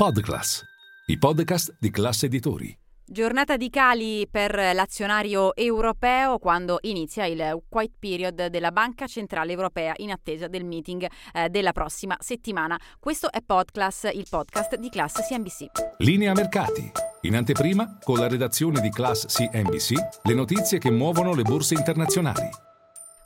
Podclass, i podcast di classe editori. Giornata di cali per l'azionario europeo quando inizia il quiet period della Banca Centrale Europea in attesa del meeting eh, della prossima settimana. Questo è Podclass, il podcast di Class CNBC. Linea mercati. In anteprima, con la redazione di Class CNBC, le notizie che muovono le borse internazionali.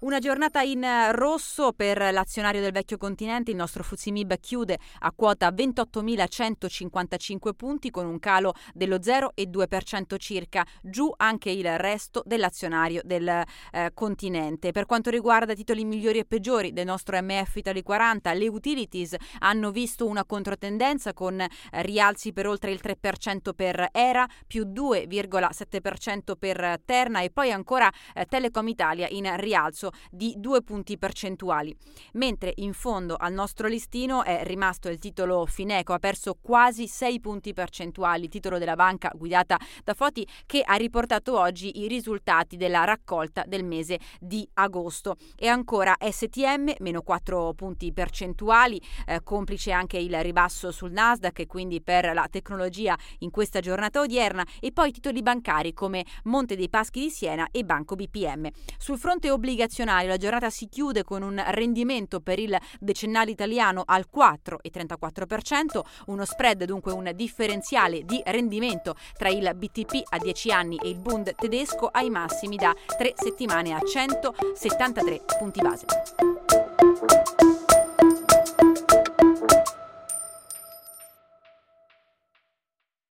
Una giornata in rosso per l'azionario del vecchio continente, il nostro Fusimib chiude a quota 28.155 punti con un calo dello 0,2% circa, giù anche il resto dell'azionario del eh, continente. Per quanto riguarda i titoli migliori e peggiori del nostro MF Italy 40, le utilities hanno visto una controtendenza con eh, rialzi per oltre il 3% per ERA, più 2,7% per Terna e poi ancora eh, Telecom Italia in rialzo di due punti percentuali, mentre in fondo al nostro listino è rimasto il titolo Fineco, ha perso quasi 6 punti percentuali, titolo della banca guidata da Foti che ha riportato oggi i risultati della raccolta del mese di agosto. E ancora STM meno 4 punti percentuali, eh, complice anche il ribasso sul Nasdaq e quindi per la tecnologia in questa giornata odierna e poi titoli bancari come Monte dei Paschi di Siena e Banco BPM. Sul fronte obbligazionario nazionali la giornata si chiude con un rendimento per il decennale italiano al 4,34%, uno spread dunque un differenziale di rendimento tra il BTP a 10 anni e il Bund tedesco ai massimi da 3 settimane a 173 punti base.